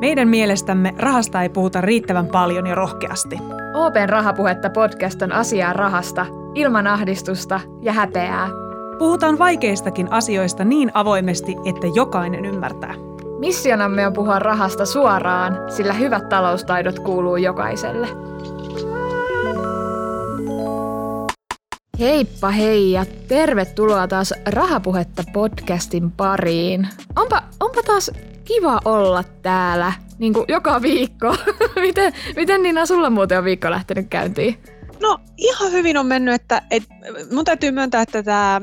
Meidän mielestämme rahasta ei puhuta riittävän paljon ja rohkeasti. Open Rahapuhetta podcast on asiaa rahasta, ilman ahdistusta ja häpeää. Puhutaan vaikeistakin asioista niin avoimesti, että jokainen ymmärtää. Missionamme on puhua rahasta suoraan, sillä hyvät taloustaidot kuuluu jokaiselle. Heippa hei ja tervetuloa taas Rahapuhetta podcastin pariin. Onpa, onpa taas kiva olla täällä niin kuin joka viikko. miten, miten Nina sulla muuten on viikko lähtenyt käyntiin? No ihan hyvin on mennyt, että et, mun täytyy myöntää, että tämä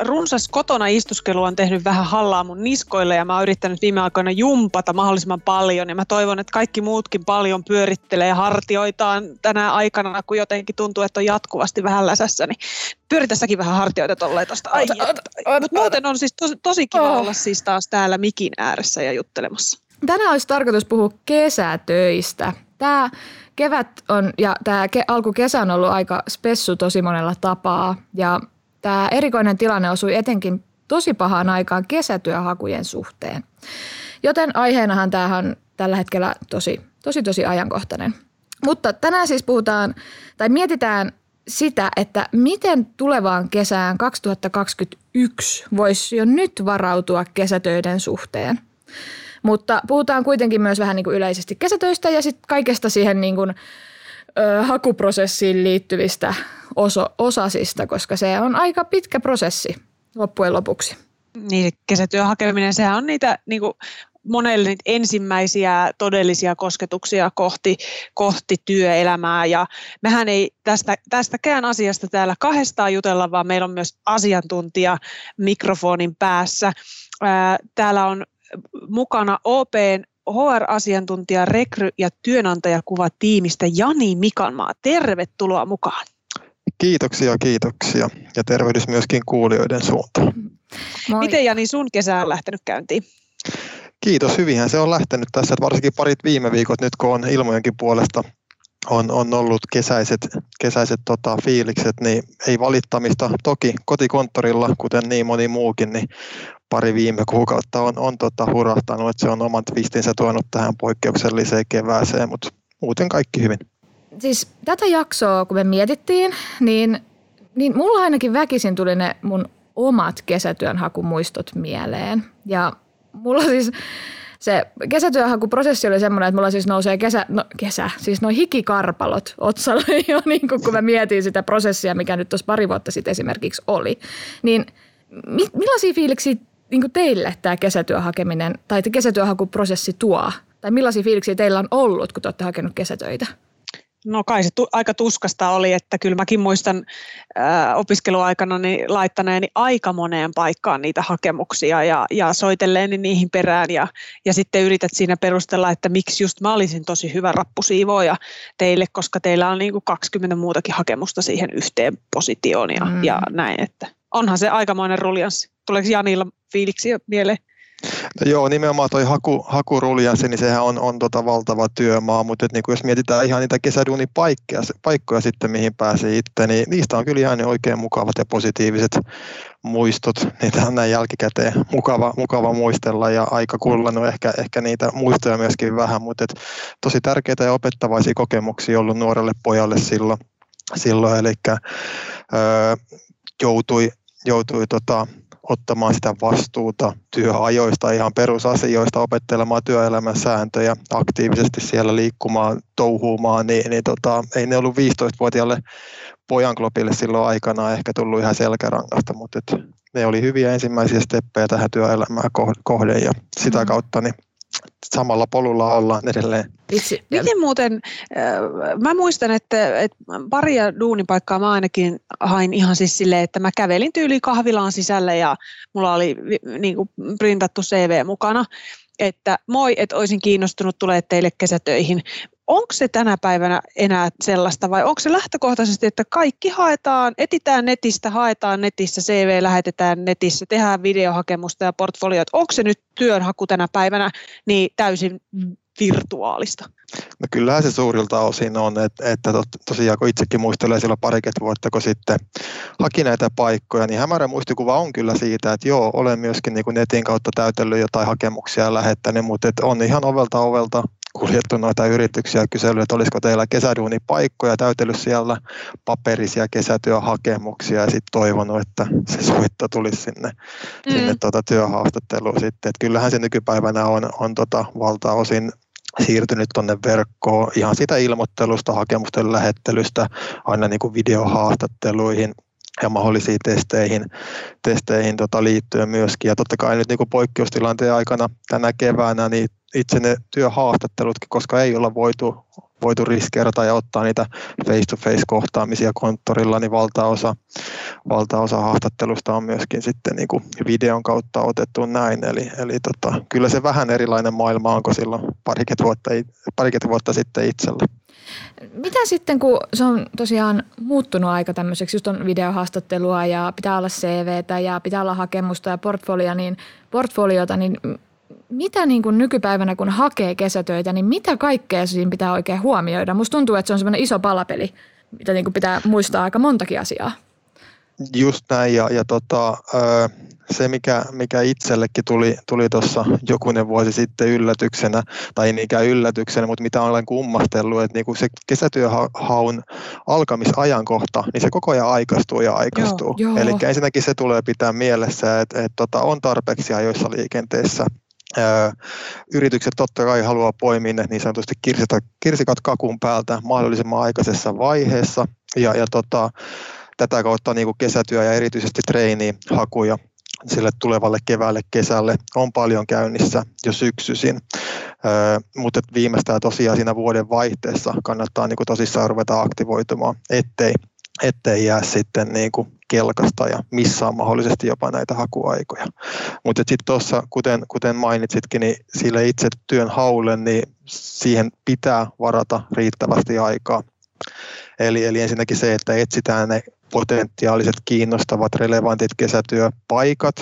runsas kotona istuskelu on tehnyt vähän hallaa mun niskoille ja mä oon yrittänyt viime aikoina jumpata mahdollisimman paljon ja mä toivon, että kaikki muutkin paljon pyörittelee hartioitaan tänä aikana, kun jotenkin tuntuu, että on jatkuvasti vähän läsässä, niin pyöritässäkin vähän hartioita tolleen tosta. Ai, Mutta muuten on siis tosi, tosi kiva oh. olla siis taas täällä mikin ääressä ja juttelemassa. Tänään olisi tarkoitus puhua kesätöistä. Tämä kevät on ja tämä ke, alkukesä on ollut aika spessu tosi monella tapaa ja Tämä erikoinen tilanne osui etenkin tosi pahaan aikaan kesätyöhakujen suhteen. Joten aiheenahan tämähän on tällä hetkellä tosi, tosi, tosi ajankohtainen. Mutta tänään siis puhutaan tai mietitään sitä, että miten tulevaan kesään 2021 voisi jo nyt varautua kesätöiden suhteen. Mutta puhutaan kuitenkin myös vähän niin kuin yleisesti kesätöistä ja sitten kaikesta siihen niin kuin, ö, hakuprosessiin liittyvistä oso, osasista, koska se on aika pitkä prosessi loppujen lopuksi. Niin, kesätyön hakeminen, sehän on niitä niin kuin monelle niitä ensimmäisiä todellisia kosketuksia kohti, kohti työelämää. Ja mehän ei tästä, tästäkään asiasta täällä kahdestaan jutella, vaan meillä on myös asiantuntija mikrofonin päässä. Täällä on mukana OPn HR-asiantuntija, rekry- ja työnantajakuvatiimistä Jani Mikanmaa. Tervetuloa mukaan. Kiitoksia, kiitoksia ja tervehdys myöskin kuulijoiden suuntaan. Moi. Miten Jani sun kesä on lähtenyt käyntiin? Kiitos, hyvinhän se on lähtenyt tässä, että varsinkin parit viime viikot nyt kun on ilmojenkin puolesta on, on ollut kesäiset, kesäiset tota, fiilikset, niin ei valittamista. Toki kotikonttorilla, kuten niin moni muukin, niin pari viime kuukautta on, on tota, hurahtanut, että se on oman twistinsä tuonut tähän poikkeukselliseen kevääseen, mutta muuten kaikki hyvin siis tätä jaksoa, kun me mietittiin, niin, niin mulla ainakin väkisin tuli ne mun omat kesätyönhakumuistot mieleen. Ja mulla siis se kesätyöhakuprosessi oli semmoinen, että mulla siis nousee kesä, no kesä, siis noin hikikarpalot otsalle jo niin kun mä mietin sitä prosessia, mikä nyt tuossa pari vuotta sitten esimerkiksi oli. Niin mi, millaisia fiiliksiä niin teille tämä kesätyöhakeminen tai kesätyöhakuprosessi tuo? Tai millaisia fiiliksiä teillä on ollut, kun te olette hakenut kesätöitä? No kai se tu- aika tuskasta oli, että kyllä mäkin muistan ää, opiskeluaikana niin laittaneeni aika moneen paikkaan niitä hakemuksia ja, ja soitelleeni niihin perään ja, ja sitten yrität siinä perustella, että miksi just mä olisin tosi hyvä rappusiivoja teille, koska teillä on niin kuin 20 muutakin hakemusta siihen yhteen positioon ja, mm. ja näin, että onhan se aikamoinen ruljanssi. Tuleeko Janilla fiiliksiä mieleen? No joo, nimenomaan toi haku, hakuruljanssi, niin sehän on, on tota valtava työmaa, mutta niin jos mietitään ihan niitä kesäduunipaikkoja paikkoja sitten, mihin pääsee itse, niin niistä on kyllä ihan oikein mukavat ja positiiviset muistot. Niitä on näin jälkikäteen mukava, mukava muistella ja aika kullannut ehkä, ehkä niitä muistoja myöskin vähän, mutta et tosi tärkeitä ja opettavaisia kokemuksia ollut nuorelle pojalle silloin, silloin eli öö, joutui, joutui tota, ottamaan sitä vastuuta työajoista, ihan perusasioista, opettelemaan työelämän sääntöjä, aktiivisesti siellä liikkumaan, touhuumaan, niin, niin tota, ei ne ollut 15-vuotiaalle pojanklopille silloin aikana ehkä tullut ihan selkärangasta, mutta et ne oli hyviä ensimmäisiä steppejä tähän työelämään kohden ja sitä mm. kautta niin samalla polulla ollaan edelleen. Itse, Miten muuten, äh, mä muistan, että, että paria duunipaikkaa mä ainakin hain ihan siis silleen, että mä kävelin tyyli kahvilaan sisälle ja mulla oli niin kuin printattu CV mukana, että moi, että olisin kiinnostunut tulee teille kesätöihin onko se tänä päivänä enää sellaista vai onko se lähtökohtaisesti, että kaikki haetaan, etitään netistä, haetaan netissä, CV lähetetään netissä, tehdään videohakemusta ja portfoliot. Onko se nyt työnhaku tänä päivänä niin täysin virtuaalista? No kyllähän se suurilta osin on, että, että tosiaan kun itsekin muistelee silloin parikymmentä vuotta, kun sitten haki näitä paikkoja, niin hämärä muistikuva on kyllä siitä, että joo, olen myöskin niin kuin netin kautta täytellyt jotain hakemuksia ja lähettänyt, mutta että on ihan ovelta ovelta kuljettu noita yrityksiä ja kysellyt, että olisiko teillä kesäduunipaikkoja, täytellyt siellä paperisia kesätyöhakemuksia ja sitten toivonut, että se soitto tulisi sinne, mm. sinne tuota työhaastatteluun sitten. Että kyllähän se nykypäivänä on, on tota valtaosin siirtynyt tuonne verkkoon ihan sitä ilmoittelusta, hakemusten lähettelystä aina niin kuin videohaastatteluihin ja mahdollisiin testeihin, testeihin tota liittyen myöskin. Ja totta kai nyt niin kuin poikkeustilanteen aikana tänä keväänä niin itse ne työhaastattelutkin, koska ei olla voitu, voitu riskeerata ja ottaa niitä face-to-face kohtaamisia konttorilla, niin valtaosa, valtaosa haastattelusta on myöskin sitten niin kuin videon kautta otettu näin. Eli, eli tota, kyllä se vähän erilainen maailma onko silloin parikymmentä vuotta, parikymmentä vuotta sitten itsellä. Mitä sitten, kun se on tosiaan muuttunut aika tämmöiseksi, just on videohaastattelua ja pitää olla CVtä ja pitää olla hakemusta ja portfolio, niin, portfoliota, niin mitä niin kuin nykypäivänä, kun hakee kesätöitä, niin mitä kaikkea siinä pitää oikein huomioida? Musta tuntuu, että se on semmoinen iso palapeli, mitä niin kuin pitää muistaa aika montakin asiaa. Just näin, ja, ja tota, se mikä, mikä itsellekin tuli, tuli tuossa jokunen vuosi sitten yllätyksenä, tai ei niinkään yllätyksenä, mutta mitä olen kummastellut, että niinku se kesätyöhaun alkamisajankohta, niin se koko ajan aikaistuu ja aikaistuu. Eli ensinnäkin se tulee pitää mielessä, että, että tota, on tarpeeksi ajoissa liikenteessä yritykset totta kai haluaa poimia ne niin sanotusti kirsikat, kirsikat kakun päältä mahdollisimman aikaisessa vaiheessa. Ja, ja tota, tätä kautta niin kuin kesätyö ja erityisesti treenihakuja sille tulevalle keväälle, kesälle on paljon käynnissä jo syksyisin, mutta viimeistään tosiaan siinä vuoden vaihteessa kannattaa niin kuin tosissaan ruveta aktivoitumaan, ettei, ettei jää sitten niin kuin kelkasta ja missä on mahdollisesti jopa näitä hakuaikoja. Mutta sitten tuossa, kuten, kuten mainitsitkin, niin sille itse työn haulle, niin siihen pitää varata riittävästi aikaa. Eli, eli ensinnäkin se, että etsitään ne potentiaaliset, kiinnostavat, relevantit kesätyöpaikat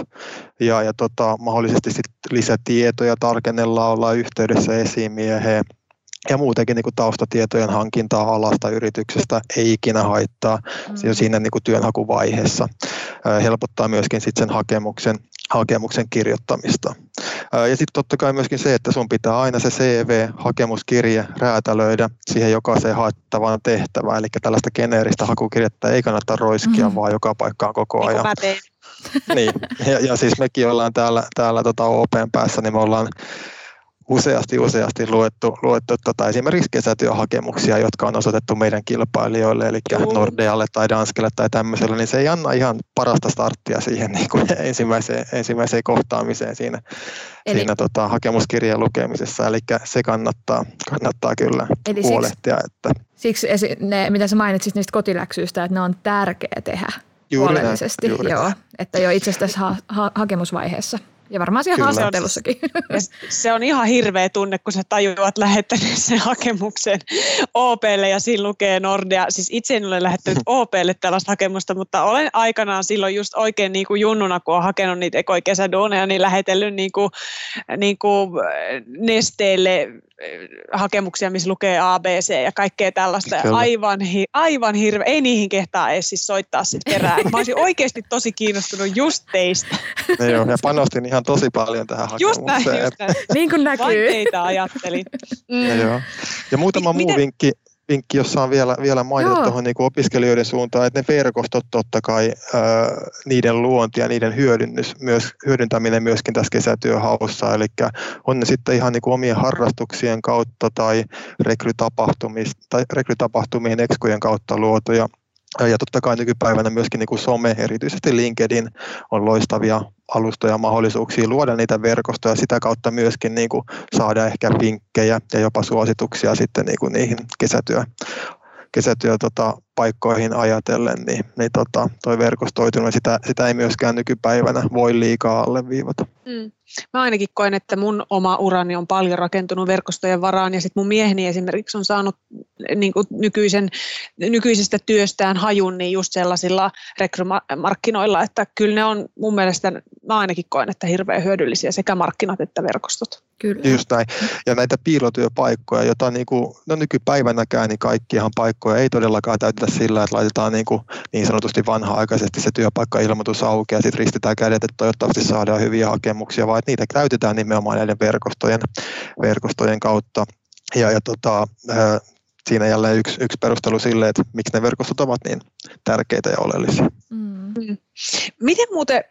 ja, ja tota, mahdollisesti sit lisätietoja tarkennellaan, olla yhteydessä esimieheen ja muutenkin niin kuin taustatietojen hankintaa alasta yrityksestä ei ikinä haittaa mm. siinä niin kuin työnhakuvaiheessa. Helpottaa myöskin sitten sen hakemuksen, hakemuksen kirjoittamista. Ja sitten totta kai myöskin se, että sun pitää aina se CV, hakemuskirje räätälöidä siihen jokaiseen haettavaan tehtävään. Eli tällaista geneeristä hakukirjettä ei kannata roiskia, mm. vaan joka paikkaan koko niin ajan. niin, ja, ja siis mekin ollaan täällä, täällä tota Open päässä, niin me ollaan useasti useasti luettu, luettu tota, esimerkiksi kesätyöhakemuksia, jotka on osoitettu meidän kilpailijoille, eli Nordealle tai Danskelle tai tämmöiselle, niin se ei anna ihan parasta starttia siihen niin kuin ensimmäiseen, ensimmäiseen kohtaamiseen siinä, eli, siinä tota, hakemuskirjan lukemisessa, eli se kannattaa, kannattaa kyllä eli huolehtia. Siksi, että, siksi ne, mitä sä mainitsit niistä kotiläksyistä, että ne on tärkeä tehdä juuri näin, juuri joo, että jo itse asiassa ha- ha- hakemusvaiheessa. Ja varmaan siellä Kyllä. haastattelussakin. se on ihan hirveä tunne, kun sä tajuat lähettänyt sen hakemuksen OPlle ja siinä lukee Nordea. Siis itse en ole lähettänyt OPlle tällaista hakemusta, mutta olen aikanaan silloin just oikein niin kuin junnuna, kun olen hakenut niitä ekoi kesäduuneja, niin lähetellyt niin kuin, niin kuin nesteelle hakemuksia, missä lukee ABC ja kaikkea tällaista. Kyllä. Aivan, aivan hirveä. Ei niihin kehtaa edes siis soittaa sitten perään. Mä olisin oikeasti tosi kiinnostunut just teistä. No joo, ja panostin ihan tosi paljon tähän hakemukseen. Just näin, just näin. niin kuin näkyy. Vain teitä ajattelin. Mm. Ja, joo. ja muutama muu Miten? vinkki, vinkki, jossa on vielä, vielä mainita tuohon niin opiskelijoiden suuntaan, että ne verkostot totta kai, ää, niiden luonti ja niiden hyödynnys, myös, hyödyntäminen myöskin tässä kesätyöhaussa, eli on ne sitten ihan niin kuin omien harrastuksien kautta tai rekrytapahtumien, ekskujen kautta luotuja ja totta kai nykypäivänä myöskin niin kuin some, erityisesti LinkedIn, on loistavia alustoja mahdollisuuksia luoda niitä verkostoja, sitä kautta myöskin niin kuin saada ehkä vinkkejä ja jopa suosituksia sitten niin kuin niihin kesätyö, kesätyö tota, paikkoihin ajatellen, niin, niin tota, toi verkostoituminen, sitä, sitä ei myöskään nykypäivänä voi liikaa alleviivata. Mm. Mä ainakin koen, että mun oma urani on paljon rakentunut verkostojen varaan ja sitten mun mieheni esimerkiksi on saanut niin kuin nykyisen, nykyisestä työstään hajun niin just sellaisilla rekrymarkkinoilla, että kyllä ne on mun mielestä, mä ainakin koen, että hirveän hyödyllisiä sekä markkinat että verkostot. Kyllä. Just näin. Ja näitä piilotyöpaikkoja, joita niin kuin, no nykypäivänäkään niin kaikkihan paikkoja ei todellakaan täytetä sillä, että laitetaan niin, kuin, niin sanotusti vanha-aikaisesti se työpaikka-ilmoitus auki ja sitten ristitään kädet, että toivottavasti saadaan hyviä hakemuksia, vaan että niitä täytetään nimenomaan näiden verkostojen, verkostojen kautta. Ja, ja tota, siinä jälleen yksi, yksi perustelu sille, että miksi ne verkostot ovat niin tärkeitä ja oleellisia. Mm. Miten muuten,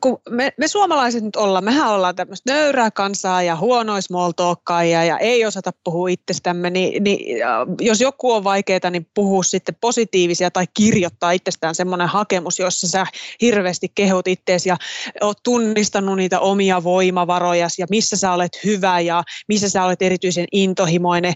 kun me, me suomalaiset nyt ollaan, mehän ollaan tämmöistä nöyrää kansaa ja huonoismoltookkaajia ja ei osata puhua itsestämme, niin, niin jos joku on vaikeaa, niin puhua sitten positiivisia tai kirjoittaa itsestään semmoinen hakemus, jossa sä hirveästi kehut itseesi ja oot tunnistanut niitä omia voimavaroja ja missä sä olet hyvä ja missä sä olet erityisen intohimoinen.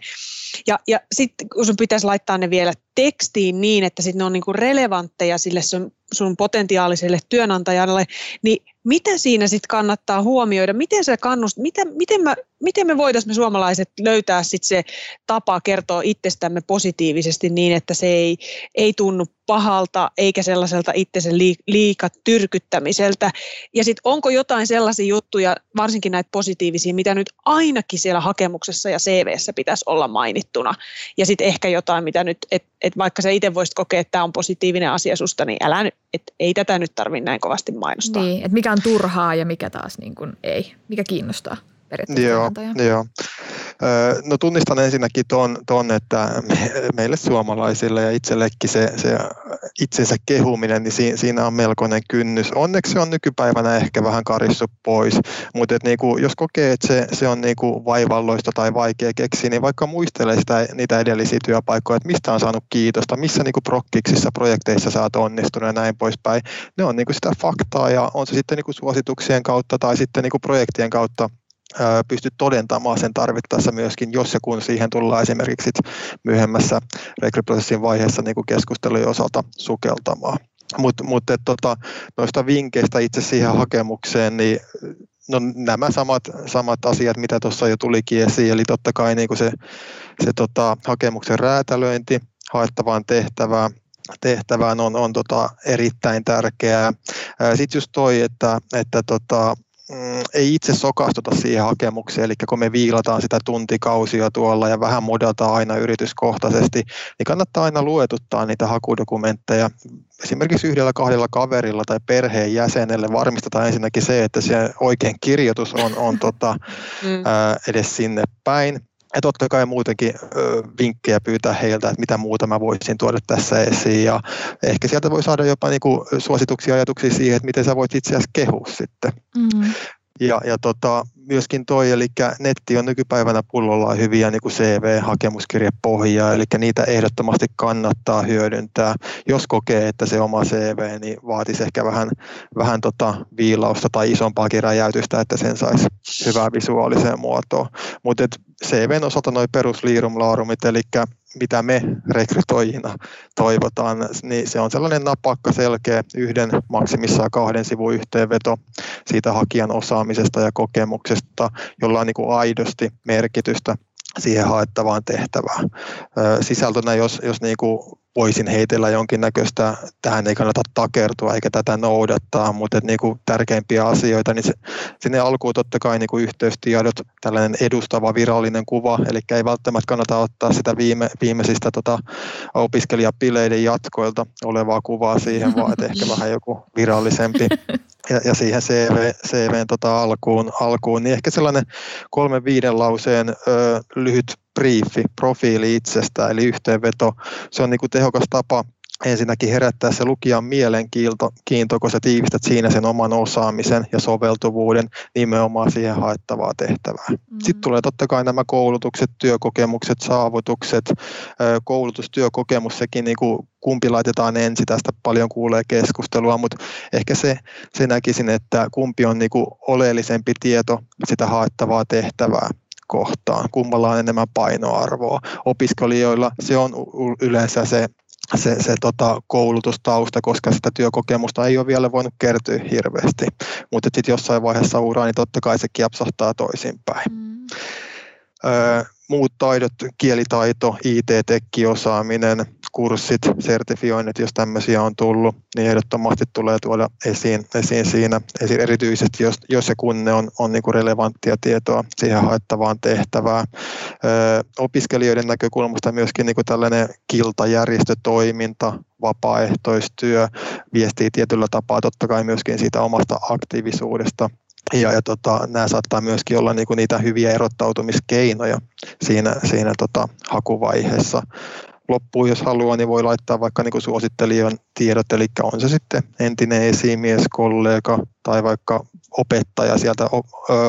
Ja, ja sitten kun sun pitäisi laittaa ne vielä tekstiin niin, että sitten ne on niinku relevantteja sille sun, sun potentiaaliselle työnantajalle, niin mitä siinä sitten kannattaa huomioida? Miten se kannust, miten, miten, mä, miten me voitaisiin me suomalaiset löytää sitten se tapa kertoa itsestämme positiivisesti niin, että se ei, ei tunnu pahalta eikä sellaiselta itsensä liika tyrkyttämiseltä. Ja sitten onko jotain sellaisia juttuja, varsinkin näitä positiivisia, mitä nyt ainakin siellä hakemuksessa ja CVssä pitäisi olla mainittuna. Ja sitten ehkä jotain, mitä nyt, että et vaikka sä itse voisit kokea, että tämä on positiivinen asia susta, niin älä nyt, et ei tätä nyt tarvitse näin kovasti mainostaa. Niin, että mikä on turhaa ja mikä taas niin kuin ei, mikä kiinnostaa Joo, joo. No tunnistan ensinnäkin ton, ton että meille suomalaisille ja itsellekin se, se itsensä kehuminen, niin siinä on melkoinen kynnys. Onneksi se on nykypäivänä ehkä vähän karissu pois, mutta niinku, jos kokee, että se, se on niinku vaivalloista tai vaikea keksiä, niin vaikka muistelee sitä, niitä edellisiä työpaikkoja, että mistä on saanut kiitosta, missä niinku prokkiksissa, projekteissa sä oot onnistunut ja näin poispäin. Ne on niinku sitä faktaa ja on se sitten niinku suosituksien kautta tai sitten niinku projektien kautta pysty todentamaan sen tarvittaessa myöskin, jos ja kun siihen tullaan esimerkiksi myöhemmässä rekryprosessin vaiheessa niin kuin keskustelujen osalta sukeltamaan. Mutta mut, tota, noista vinkkeistä itse siihen hakemukseen, niin no, nämä samat, samat asiat, mitä tuossa jo tulikin esiin, eli totta kai niin kuin se, se tota, hakemuksen räätälöinti haettavaan tehtävään, tehtävään on, on tota erittäin tärkeää. Sitten just toi, että, että tota, mm, ei itse sokastuta siihen hakemukseen, eli kun me viilataan sitä tuntikausia tuolla ja vähän modataan aina yrityskohtaisesti, niin kannattaa aina luetuttaa niitä hakudokumentteja. Esimerkiksi yhdellä kahdella kaverilla tai perheen jäsenelle varmistetaan ensinnäkin se, että se oikein kirjoitus on, on tota, mm. ää, edes sinne päin ja totta kai muutenkin ö, vinkkejä pyytää heiltä, että mitä muuta mä voisin tuoda tässä esiin. Ja ehkä sieltä voi saada jopa niinku suosituksia ajatuksia siihen, että miten sä voit itse asiassa kehua sitten. Mm. Ja, ja tota, myöskin toi, eli netti on nykypäivänä pullollaan hyviä niin kuin CV-hakemuskirjepohjaa, eli niitä ehdottomasti kannattaa hyödyntää. Jos kokee, että se oma CV niin vaatisi ehkä vähän, vähän tota viilausta tai isompaa räjäytystä, että sen saisi hyvää visuaaliseen muotoon. Mutta CVn osalta noin perusliirumlaarumit, eli mitä me rekrytoijina toivotaan, niin se on sellainen napakka, selkeä, yhden maksimissaan kahden sivun yhteenveto siitä hakijan osaamisesta ja kokemuksesta, jolla on niin kuin aidosti merkitystä siihen haettavaan tehtävään. Sisältönä, jos, jos niin kuin voisin heitellä jonkinnäköistä, tähän ei kannata takertua eikä tätä noudattaa, mutta niin kuin tärkeimpiä asioita, niin se, sinne alkuun totta kai niin kuin yhteystiedot, tällainen edustava virallinen kuva, eli ei välttämättä kannata ottaa sitä viime, viimeisistä tota, opiskelijapileiden jatkoilta olevaa kuvaa siihen, vaan että ehkä vähän joku virallisempi. Ja, ja siihen CV, CVn tota alkuun, alkuun, niin ehkä sellainen kolme viiden lauseen ö, lyhyt briefi, profiili itsestä, eli yhteenveto. Se on niin kuin tehokas tapa ensinnäkin herättää se lukijan mielenkiinto, kun sä tiivistät siinä sen oman osaamisen ja soveltuvuuden nimenomaan siihen haettavaa tehtävää. Mm-hmm. Sitten tulee totta kai nämä koulutukset, työkokemukset, saavutukset, koulutustyökokemus, sekin niin kuin kumpi laitetaan ensin, tästä paljon kuulee keskustelua, mutta ehkä se, se näkisin, että kumpi on niin kuin oleellisempi tieto sitä haettavaa tehtävää kohtaan, kummalla on enemmän painoarvoa. Opiskelijoilla se on yleensä se se, se tota, koulutustausta, koska sitä työkokemusta ei ole vielä voinut kertyä hirveästi. Mutta sitten jossain vaiheessa uraa, niin totta kai se kiepsahtaa toisinpäin. Mm. Öö, muut taidot, kielitaito, IT-tekkiosaaminen, kurssit, sertifioinnit, jos tämmöisiä on tullut, niin ehdottomasti tulee tuoda esiin, esiin siinä, erityisesti jos, jos ja kun ne on, on niin kuin relevanttia tietoa siihen haettavaan tehtävään. Ö, opiskelijoiden näkökulmasta myöskin niin kuin tällainen kiltajärjestötoiminta, vapaaehtoistyö viestii tietyllä tapaa totta kai myöskin siitä omasta aktiivisuudesta ja, ja tota, nämä saattaa myöskin olla niinku niitä hyviä erottautumiskeinoja siinä, siinä tota, hakuvaiheessa. Loppuun, jos haluaa, niin voi laittaa vaikka niinku suosittelijan tiedot, eli on se sitten entinen esimies, kollega tai vaikka opettaja sieltä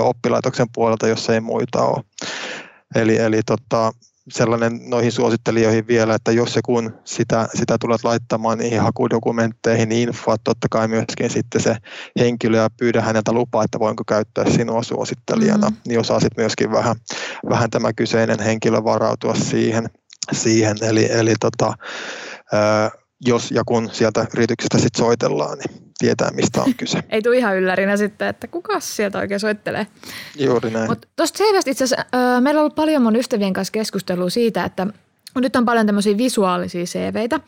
oppilaitoksen puolelta, jos ei muita ole. Eli, eli tota, sellainen noihin suosittelijoihin vielä, että jos ja kun sitä, sitä tulet laittamaan niihin hakudokumentteihin, niin infoa totta kai myöskin sitten se henkilö ja pyydä häneltä lupaa, että voinko käyttää sinua suosittelijana, mm-hmm. niin osaa sitten myöskin vähän, vähän tämä kyseinen henkilö varautua siihen. Siihen. Eli, eli tota, jos ja kun sieltä yrityksestä sitten soitellaan, niin tietää, mistä on kyse. Ei tule ihan yllärinä sitten, että kuka sieltä oikein soittelee. Juuri näin. Mutta tuosta selvästi itse asiassa, äh, meillä on ollut paljon mun ystävien kanssa keskustelua siitä, että nyt on paljon tämmöisiä visuaalisia CVitä,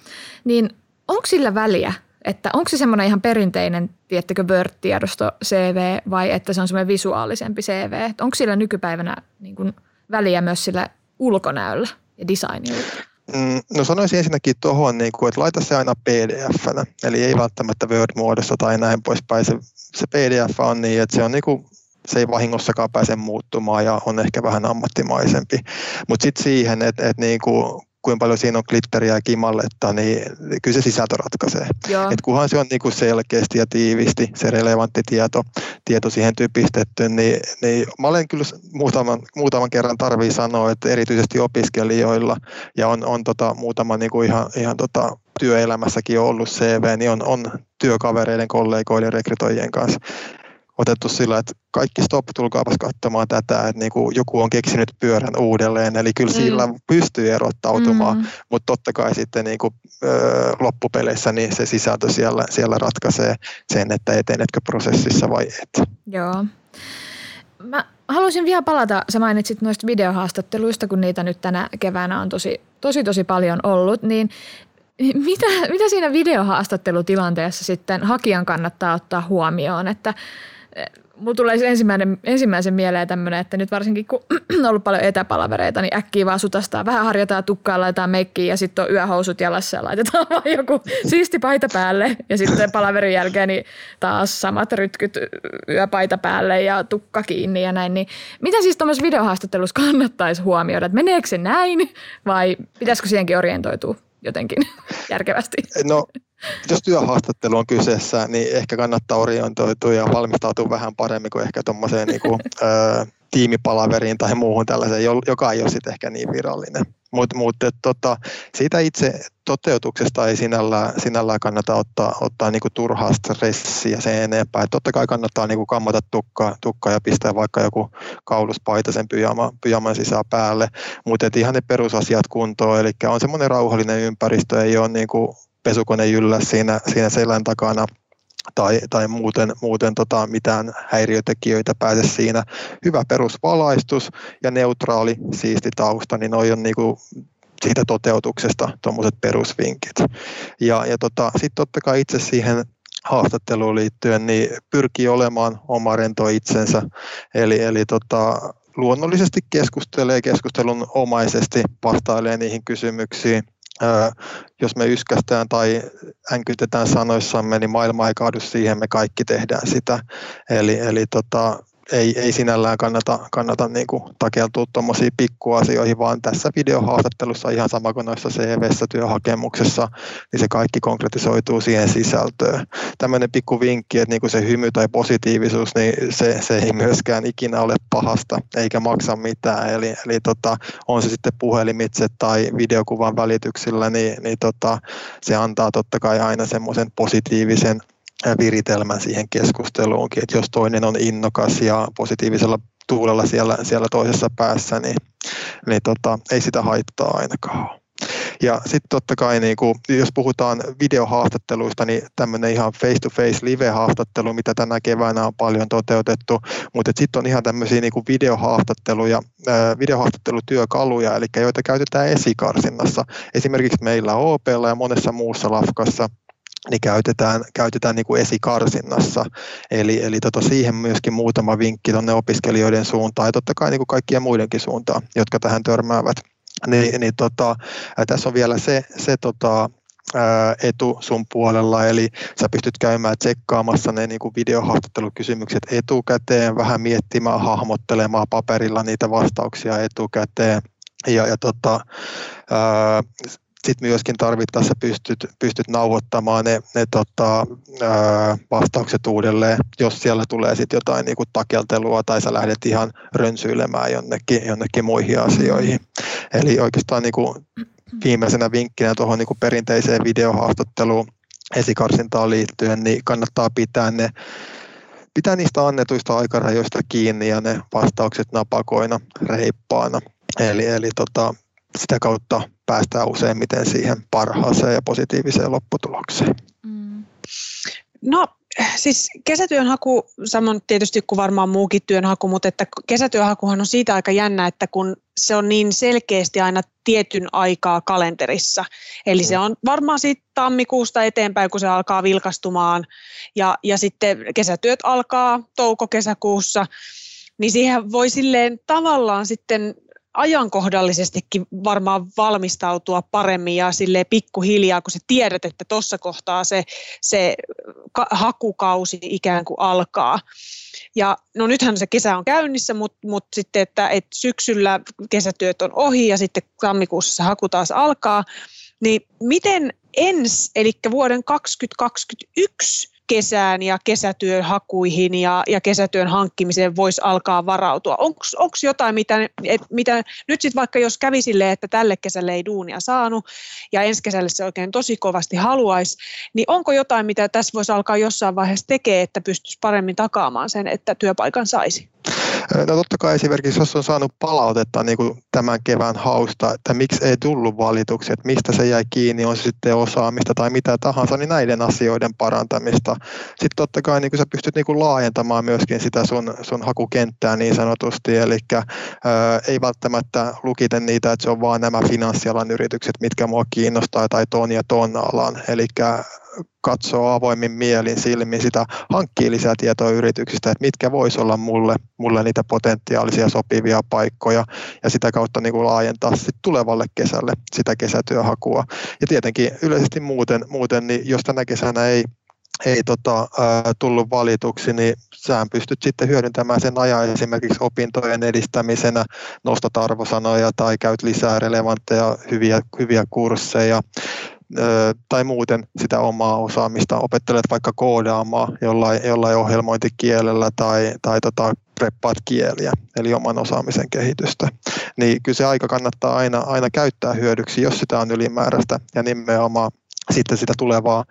niin onko sillä väliä, että onko se semmoinen ihan perinteinen, tiettäkö Word-tiedosto CV vai että se on semmoinen visuaalisempi CV? Onko sillä nykypäivänä niin kuin väliä myös sillä ulkonäöllä ja designilla? Mm, no sanoisin ensinnäkin tuohon, niin kuin, että laita se aina pdf-nä, eli ei välttämättä Word-muodossa tai näin poispäin. Se, se PDF on niin, että se on niin kuin, se ei vahingossakaan pääse muuttumaan ja on ehkä vähän ammattimaisempi. Mutta sitten siihen, että, että niin kuin, kuinka paljon siinä on glitteriä ja kimalletta, niin kyllä se sisältö ratkaisee. Et kunhan se on niin kuin selkeästi ja tiivisti se relevantti tieto, tieto siihen typistetty, niin, niin mä olen kyllä muutaman, muutaman kerran tarvii sanoa, että erityisesti opiskelijoilla ja on, on tota, muutama niin kuin ihan, ihan tota, työelämässäkin ollut CV, niin on, on työkavereiden, kollegoiden, rekrytoijien kanssa otettu sillä, että kaikki stop, tulkaapas katsomaan tätä, että niin kuin joku on keksinyt pyörän uudelleen, eli kyllä mm. sillä pystyy erottautumaan, mm. mutta totta kai sitten niin kuin, ö, loppupeleissä niin se sisältö siellä, siellä ratkaisee sen, että etenetkö prosessissa vai et. Joo. Mä haluaisin vielä palata, sä mainitsit noista videohaastatteluista, kun niitä nyt tänä keväänä on tosi, tosi, tosi paljon ollut, niin mitä, mitä siinä videohaastattelutilanteessa sitten hakijan kannattaa ottaa huomioon, että mulla tulee ensimmäinen, ensimmäisen mieleen tämmöinen, että nyt varsinkin kun on ollut paljon etäpalavereita, niin äkkiä vaan sutastaa, vähän harjataan tukkaa, laitetaan meikkiin ja sitten on yöhousut jalassa ja laitetaan vaan joku siisti paita päälle. Ja sitten palaverin jälkeen niin taas samat rytkyt yöpaita päälle ja tukka kiinni ja näin. Niin mitä siis tuommoisessa videohaastattelussa kannattaisi huomioida, että meneekö se näin vai pitäisikö siihenkin orientoitua jotenkin järkevästi? No jos työhaastattelu on kyseessä, niin ehkä kannattaa orientoitua ja valmistautua vähän paremmin kuin ehkä tuommoiseen niin kuin, ö, tiimipalaveriin tai muuhun tällaiseen, joka ei ole sitten ehkä niin virallinen. Mutta mut, tota, siitä itse toteutuksesta ei sinällään, sinällään kannata ottaa, ottaa niinku turhaa stressiä sen enempää. Et totta kai kannattaa niinku kammata tukkaa, tukka ja pistää vaikka joku kauluspaita sen pyjama, pyjaman sisään päälle, mutta ihan ne perusasiat kuntoon. Eli on semmoinen rauhallinen ympäristö, ei ole niinku pesukone jyllä siinä, siinä selän takana tai, tai muuten, muuten tota, mitään häiriötekijöitä pääse siinä. Hyvä perusvalaistus ja neutraali siisti tausta, niin noi on niinku siitä toteutuksesta tuommoiset perusvinkit. Ja, ja tota, sitten totta kai itse siihen haastatteluun liittyen, niin pyrkii olemaan oma rento itsensä. Eli, eli tota, luonnollisesti keskustelee keskustelun omaisesti, vastailee niihin kysymyksiin – jos me yskästään tai änkytetään sanoissamme, niin maailma ei kaadu siihen, me kaikki tehdään sitä. Eli, eli tota, ei, ei sinällään kannata, kannata niin kuin takeltua tuommoisiin pikkuasioihin, vaan tässä videohaastattelussa ihan sama kuin noissa CV-ssä työhakemuksessa, niin se kaikki konkretisoituu siihen sisältöön. Tämmöinen pikku vinkki, että niin kuin se hymy tai positiivisuus, niin se, se ei myöskään ikinä ole pahasta eikä maksa mitään. Eli, eli tota, on se sitten puhelimitse tai videokuvan välityksillä, niin, niin tota, se antaa totta kai aina semmoisen positiivisen viritelmän siihen keskusteluunkin, että jos toinen on innokas ja positiivisella tuulella siellä, siellä toisessa päässä, niin, niin tota, ei sitä haittaa ainakaan Ja sitten totta kai, niin kuin, jos puhutaan videohaastatteluista, niin tämmöinen ihan face-to-face live-haastattelu, mitä tänä keväänä on paljon toteutettu, mutta sitten on ihan tämmöisiä niin videohaastatteluja, videohaastattelutyökaluja, eli joita käytetään esikarsinnassa. Esimerkiksi meillä OPlla ja monessa muussa lafkassa niin käytetään, käytetään niin kuin esikarsinnassa. Eli, eli tota siihen myöskin muutama vinkki tuonne opiskelijoiden suuntaan ja totta kai niin kuin kaikkien muidenkin suuntaan, jotka tähän törmäävät. Niin, niin tota, tässä on vielä se, se tota, etu sun puolella, eli sä pystyt käymään tsekkaamassa ne niin kuin videohaastattelukysymykset etukäteen, vähän miettimään, hahmottelemaan paperilla niitä vastauksia etukäteen. Ja, ja tota, sitten myöskin tarvittaessa pystyt, pystyt nauhoittamaan ne, ne tota, ää, vastaukset uudelleen, jos siellä tulee sitten jotain niinku takeltelua tai sä lähdet ihan rönsyilemään jonnekin, jonnekin muihin asioihin. Eli oikeastaan niinku viimeisenä vinkkinä tuohon niinku perinteiseen videohaastatteluun esikarsintaan liittyen, niin kannattaa pitää ne pitää niistä annetuista aikarajoista kiinni ja ne vastaukset napakoina, reippaana. Eli, eli tota, sitä kautta päästään useimmiten siihen parhaaseen ja positiiviseen lopputulokseen. Mm. No siis kesätyönhaku, samoin tietysti kuin varmaan muukin työnhaku, mutta että kesätyönhakuhan on siitä aika jännä, että kun se on niin selkeästi aina tietyn aikaa kalenterissa. Eli se mm. on varmaan siitä tammikuusta eteenpäin, kun se alkaa vilkastumaan ja, ja sitten kesätyöt alkaa touko-kesäkuussa, niin siihen voi silleen tavallaan sitten ajankohdallisestikin varmaan valmistautua paremmin ja sille pikkuhiljaa, kun sä tiedät, että tuossa kohtaa se, se hakukausi ikään kuin alkaa. Ja no nythän se kesä on käynnissä, mutta, mutta sitten, että, että syksyllä kesätyöt on ohi ja sitten tammikuussa se haku taas alkaa, niin miten ens, eli vuoden 2021 kesään ja kesätyöhakuihin ja, ja kesätyön hankkimiseen voisi alkaa varautua? Onko jotain, mitä, et, mitä nyt sitten vaikka jos kävi silleen, että tälle kesälle ei duunia saanut ja ensi kesälle se oikein tosi kovasti haluaisi, niin onko jotain, mitä tässä voisi alkaa jossain vaiheessa tekemään, että pystyisi paremmin takaamaan sen, että työpaikan saisi? No totta kai esimerkiksi, jos on saanut palautetta niin kuin tämän kevään hausta, että miksi ei tullut valituksia, että mistä se jäi kiinni, on se sitten osaamista tai mitä tahansa, niin näiden asioiden parantamista. Sitten totta kai niin kuin sä pystyt niin kuin laajentamaan myöskin sitä sun, sun hakukenttää niin sanotusti, eli ää, ei välttämättä lukiten niitä, että se on vaan nämä finanssialan yritykset, mitkä mua kiinnostaa tai ton ja ton alan. Eli katsoo avoimin mielin silmin sitä, hankkii lisää tietoa yrityksistä, että mitkä voisi olla mulle, mulle niitä potentiaalisia sopivia paikkoja ja sitä kautta niin kuin laajentaa sit tulevalle kesälle sitä kesätyöhakua. Ja tietenkin yleisesti muuten, muuten niin jos tänä kesänä ei ei tota, tullut valituksi, niin sä pystyt sitten hyödyntämään sen ajan esimerkiksi opintojen edistämisenä, nostat arvosanoja tai käyt lisää relevantteja hyviä, hyviä kursseja tai muuten sitä omaa osaamista, opettelet vaikka koodaamaan jollain, jollain ohjelmointikielellä tai, tai tota, preppaat kieliä, eli oman osaamisen kehitystä. Niin kyllä se aika kannattaa aina, aina käyttää hyödyksi, jos sitä on ylimääräistä ja nimenomaan sitten sitä tulevaa,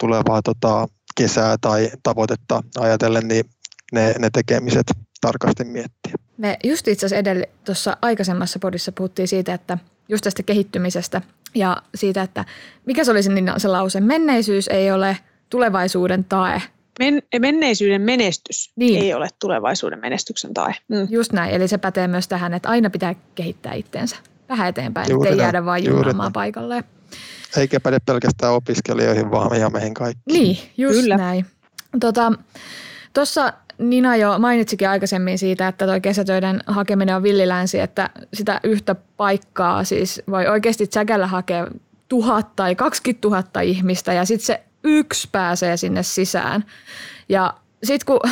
tulevaa tota, kesää tai tavoitetta ajatellen, niin ne, ne tekemiset tarkasti miettiä. Me just itse asiassa edellä tuossa aikaisemmassa podissa puhuttiin siitä, että just tästä kehittymisestä ja siitä, että mikä se olisi niin se lause, menneisyys ei ole tulevaisuuden tae. Men, menneisyyden menestys niin. ei ole tulevaisuuden menestyksen tae. Mm. Just näin, eli se pätee myös tähän, että aina pitää kehittää itteensä vähän eteenpäin, juuri ettei jäädä vain juuraamaan paikalleen. Eikä päde pelkästään opiskelijoihin, vaan ja meihin kaikkiin. Niin, just Kyllä. näin. Tuossa tota, Nina jo mainitsikin aikaisemmin siitä, että tuo kesätöiden hakeminen on villilänsi, että sitä yhtä paikkaa siis voi oikeasti säkällä hakea tuhat tai 20 000 ihmistä ja sitten se yksi pääsee sinne sisään. Ja sitten kun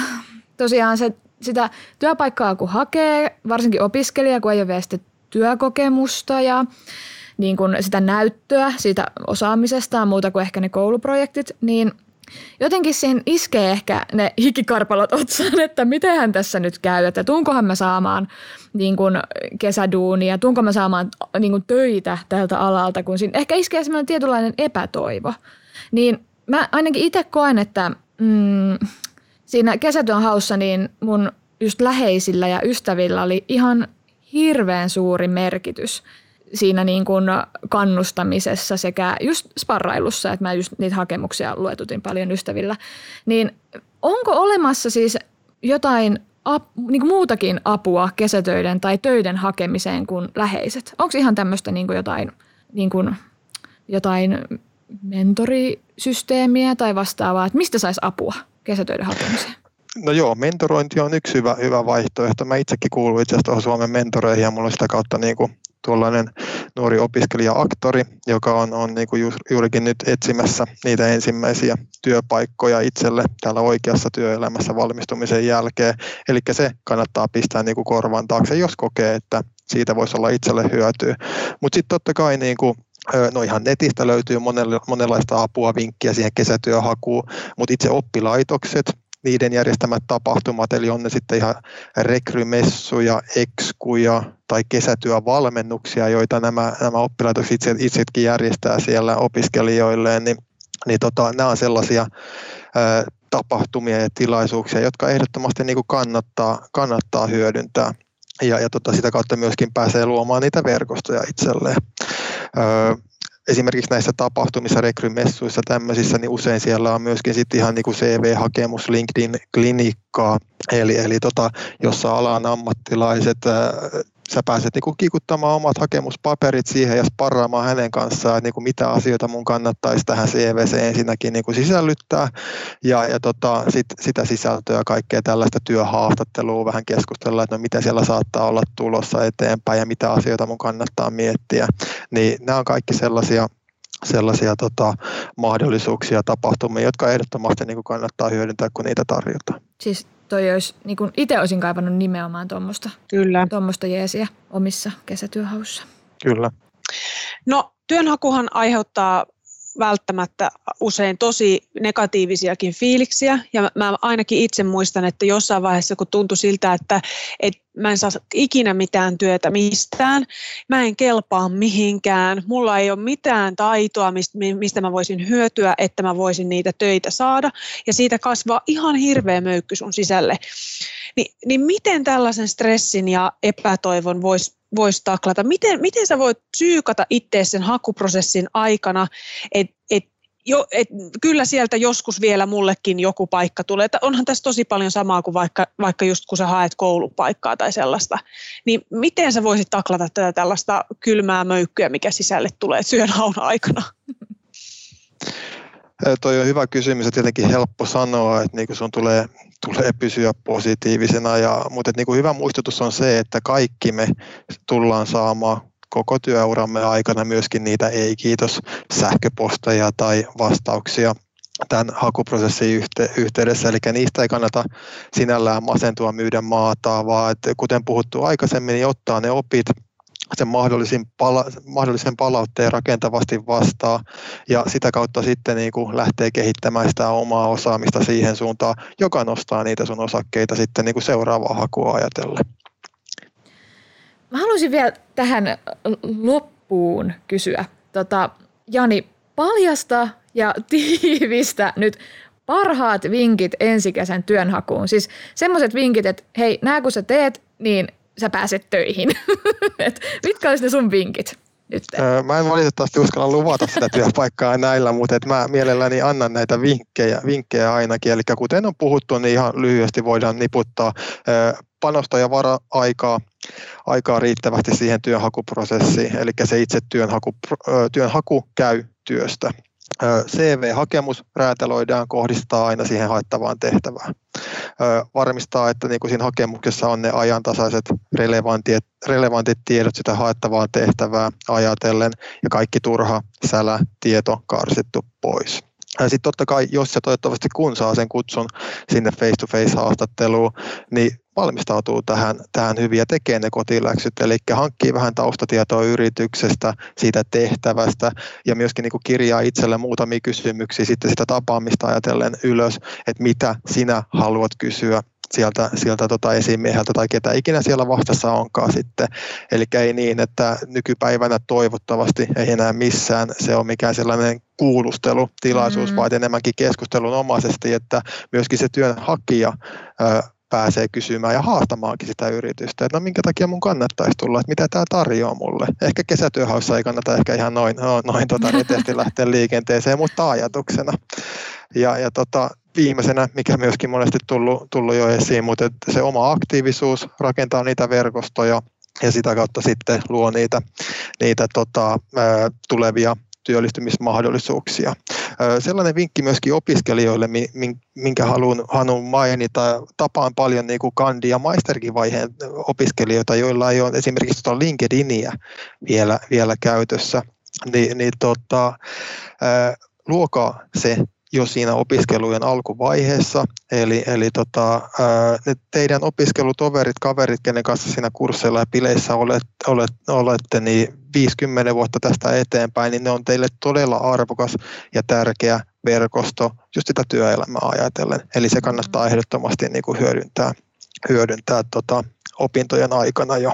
tosiaan se, sitä työpaikkaa kun hakee, varsinkin opiskelija, kun ei ole vielä työkokemusta ja niin kun sitä näyttöä siitä osaamisesta muuta kuin ehkä ne kouluprojektit, niin – jotenkin siihen iskee ehkä ne hikikarpalot otsaan, että mitenhän tässä nyt käy, että tuunkohan mä saamaan niin kuin kesäduunia, tuunko mä saamaan niin kuin töitä tältä alalta, kun siinä ehkä iskee semmoinen tietynlainen epätoivo. Niin mä ainakin itse koen, että mm, siinä kesätyön haussa niin mun just läheisillä ja ystävillä oli ihan hirveän suuri merkitys siinä niin kuin kannustamisessa sekä just sparrailussa, että mä just niitä hakemuksia luetutin paljon ystävillä, niin onko olemassa siis jotain ap, niin kuin muutakin apua kesätöiden tai töiden hakemiseen kuin läheiset? Onko ihan tämmöistä niin kuin jotain, niin kuin, jotain mentorisysteemiä tai vastaavaa, että mistä saisi apua kesätöiden hakemiseen? No joo, mentorointi on yksi hyvä, hyvä vaihtoehto. Mä itsekin kuulun itse asiassa Suomen mentoreihin ja mulla on sitä kautta niin kuin tuollainen nuori opiskelija-aktori, joka on, on niin kuin juurikin nyt etsimässä niitä ensimmäisiä työpaikkoja itselle täällä oikeassa työelämässä valmistumisen jälkeen. Eli se kannattaa pistää niin kuin korvan taakse, jos kokee, että siitä voisi olla itselle hyötyä. Mutta sitten totta kai niin kuin No ihan netistä löytyy monenlaista apua, vinkkiä siihen kesätyöhakuun, mutta itse oppilaitokset, niiden järjestämät tapahtumat, eli on ne sitten ihan rekrymessuja, ekskuja tai kesätyövalmennuksia, joita nämä, nämä oppilaitokset itse, itsekin järjestää siellä opiskelijoilleen, niin, niin tota, nämä on sellaisia ää, tapahtumia ja tilaisuuksia, jotka ehdottomasti niin kuin kannattaa, kannattaa hyödyntää ja, ja tota, sitä kautta myöskin pääsee luomaan niitä verkostoja itselleen. Öö, esimerkiksi näissä tapahtumissa, rekrymessuissa tämmöisissä, niin usein siellä on myöskin sitten ihan niin kuin CV-hakemus, LinkedIn-klinikkaa, eli, eli tota, jossa alan ammattilaiset sä pääset niin kuin kikuttamaan omat hakemuspaperit siihen ja sparraamaan hänen kanssaan, että niin kuin mitä asioita mun kannattaisi tähän CVC ensinnäkin niin kuin sisällyttää ja, ja tota, sit, sitä sisältöä ja kaikkea tällaista työhaastattelua vähän keskustella, että no mitä siellä saattaa olla tulossa eteenpäin ja mitä asioita mun kannattaa miettiä. Niin nämä on kaikki sellaisia sellaisia tota, mahdollisuuksia, tapahtumia, jotka ehdottomasti niin kannattaa hyödyntää, kun niitä tarjotaan. Siis toi olisi, niin kuin itse olisin kaivannut nimenomaan tuommoista Kyllä. Tuommoista jeesiä omissa kesätyöhaussa. Kyllä. No työnhakuhan aiheuttaa välttämättä usein tosi negatiivisiakin fiiliksiä. Ja mä ainakin itse muistan, että jossain vaiheessa, kun tuntui siltä, että, että mä en saa ikinä mitään työtä mistään, mä en kelpaa mihinkään, mulla ei ole mitään taitoa, mistä mä voisin hyötyä, että mä voisin niitä töitä saada. Ja siitä kasvaa ihan hirveä möykky sun sisälle. Ni, niin miten tällaisen stressin ja epätoivon voisi voisi taklata? Miten, miten sä voit psyykata itse sen hakuprosessin aikana, että et, jo, et, kyllä sieltä joskus vielä mullekin joku paikka tulee. Että onhan tässä tosi paljon samaa kuin vaikka, vaikka just kun sä haet koulupaikkaa tai sellaista. Niin miten sä voisit taklata tätä tällaista kylmää möykkyä, mikä sisälle tulee työnhaun aikana? Toi on hyvä kysymys ja tietenkin helppo sanoa, että niin sun tulee, tulee pysyä positiivisena, ja, mutta niin kuin hyvä muistutus on se, että kaikki me tullaan saamaan koko työuramme aikana myöskin niitä ei-kiitos sähköposteja tai vastauksia tämän hakuprosessin yhteydessä, eli niistä ei kannata sinällään masentua myydä maata, vaan että kuten puhuttu aikaisemmin, niin ottaa ne opit sen mahdollisen, pala, mahdollisen palautteen rakentavasti vastaa ja sitä kautta sitten niin kuin lähtee kehittämään sitä omaa osaamista siihen suuntaan, joka nostaa niitä sun osakkeita sitten niin kuin seuraavaa hakua ajatellen. Mä haluaisin vielä tähän loppuun kysyä. Tota, Jani, paljasta ja tiivistä nyt parhaat vinkit ensikäisen työnhakuun. Siis semmoiset vinkit, että hei, nämä kun sä teet, niin sä pääset töihin. Et mitkä olisi ne sun vinkit? Nyt. Mä en valitettavasti uskalla luvata sitä työpaikkaa näillä, mutta et mä mielelläni annan näitä vinkkejä, vinkkejä ainakin. Eli kuten on puhuttu, niin ihan lyhyesti voidaan niputtaa panosta ja vara-aikaa aikaa riittävästi siihen työnhakuprosessiin, eli se itse työnhaku, työnhaku käy työstä. CV-hakemus räätälöidään, kohdistaa aina siihen haettavaan tehtävään. Varmistaa, että niin kuin siinä hakemuksessa on ne ajantasaiset relevantit, relevantit tiedot sitä haettavaa tehtävää ajatellen ja kaikki turha sälä tieto karsittu pois. Sitten totta kai, jos se toivottavasti kun saa sen kutsun sinne face-to-face haastatteluun, niin valmistautuu tähän, tähän hyvin ja tekee ne kotiläksyt, eli hankkii vähän taustatietoa yrityksestä, siitä tehtävästä ja myöskin niin kuin kirjaa itselle muutamia kysymyksiä sitten sitä tapaamista ajatellen ylös, että mitä sinä haluat kysyä sieltä, sieltä tota esimieheltä tai ketä ikinä siellä vastassa onkaan sitten. Eli ei niin, että nykypäivänä toivottavasti ei enää missään se on mikään sellainen kuulustelutilaisuus, mm. vaan enemmänkin keskustelunomaisesti, että myöskin se työnhakija pääsee kysymään ja haastamaankin sitä yritystä, että no minkä takia mun kannattaisi tulla, että mitä tämä tarjoaa mulle. Ehkä kesätyöhaussa ei kannata ehkä ihan noin, noin tota, niin lähteä liikenteeseen, mutta ajatuksena. Ja, ja tota, viimeisenä, mikä myöskin monesti tullut, tullut jo esiin, mutta se oma aktiivisuus, rakentaa niitä verkostoja ja sitä kautta sitten luo niitä, niitä tota, tulevia työllistymismahdollisuuksia. Sellainen vinkki myöskin opiskelijoille, minkä haluan, haluan mainita. Tapaan paljon niin kuin kandi- ja maisterkin vaiheen opiskelijoita, joilla ei ole esimerkiksi tuota LinkedInia vielä, vielä käytössä. Ni, niin tota, luokaa se jo siinä opiskelujen alkuvaiheessa. Eli, eli tota, ne teidän opiskelutoverit, kaverit, kenen kanssa siinä kursseilla ja bileissä olet, olet, olette, niin 50 vuotta tästä eteenpäin, niin ne on teille todella arvokas ja tärkeä verkosto just sitä työelämää ajatellen. Eli se kannattaa ehdottomasti niin kuin hyödyntää, hyödyntää tota, opintojen aikana jo.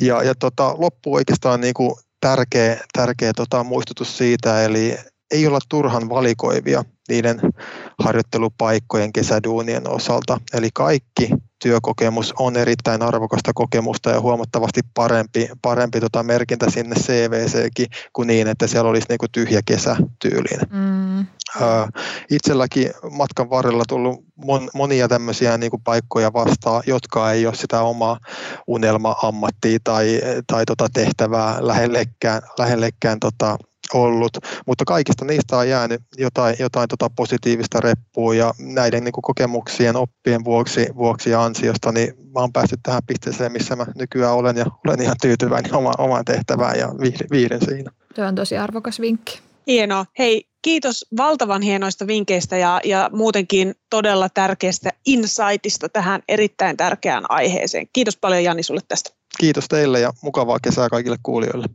Ja, ja tota, loppu oikeastaan niin kuin tärkeä, tärkeä tota, muistutus siitä, eli ei olla turhan valikoivia niiden harjoittelupaikkojen kesäduunien osalta. Eli kaikki työkokemus on erittäin arvokasta kokemusta ja huomattavasti parempi, parempi tota merkintä sinne CVCkin kuin niin, että siellä olisi niinku tyhjä kesä tyyliin. Mm. Itselläkin matkan varrella tullut mon, monia tämmöisiä niinku paikkoja vastaan, jotka ei ole sitä omaa unelma-ammattia tai, tai tota tehtävää lähellekään, lähellekään tota, ollut, mutta kaikista niistä on jäänyt jotain, jotain tota positiivista reppua ja näiden niin kuin kokemuksien, oppien vuoksi, vuoksi ja ansiosta, niin mä oon päässyt tähän pisteeseen, missä mä nykyään olen ja olen ihan tyytyväinen oma, omaan tehtävään ja viihden siinä. Se on tosi arvokas vinkki. Hienoa. Hei, kiitos valtavan hienoista vinkkeistä ja, ja muutenkin todella tärkeästä insightista tähän erittäin tärkeään aiheeseen. Kiitos paljon Jani sulle tästä. Kiitos teille ja mukavaa kesää kaikille kuulijoille.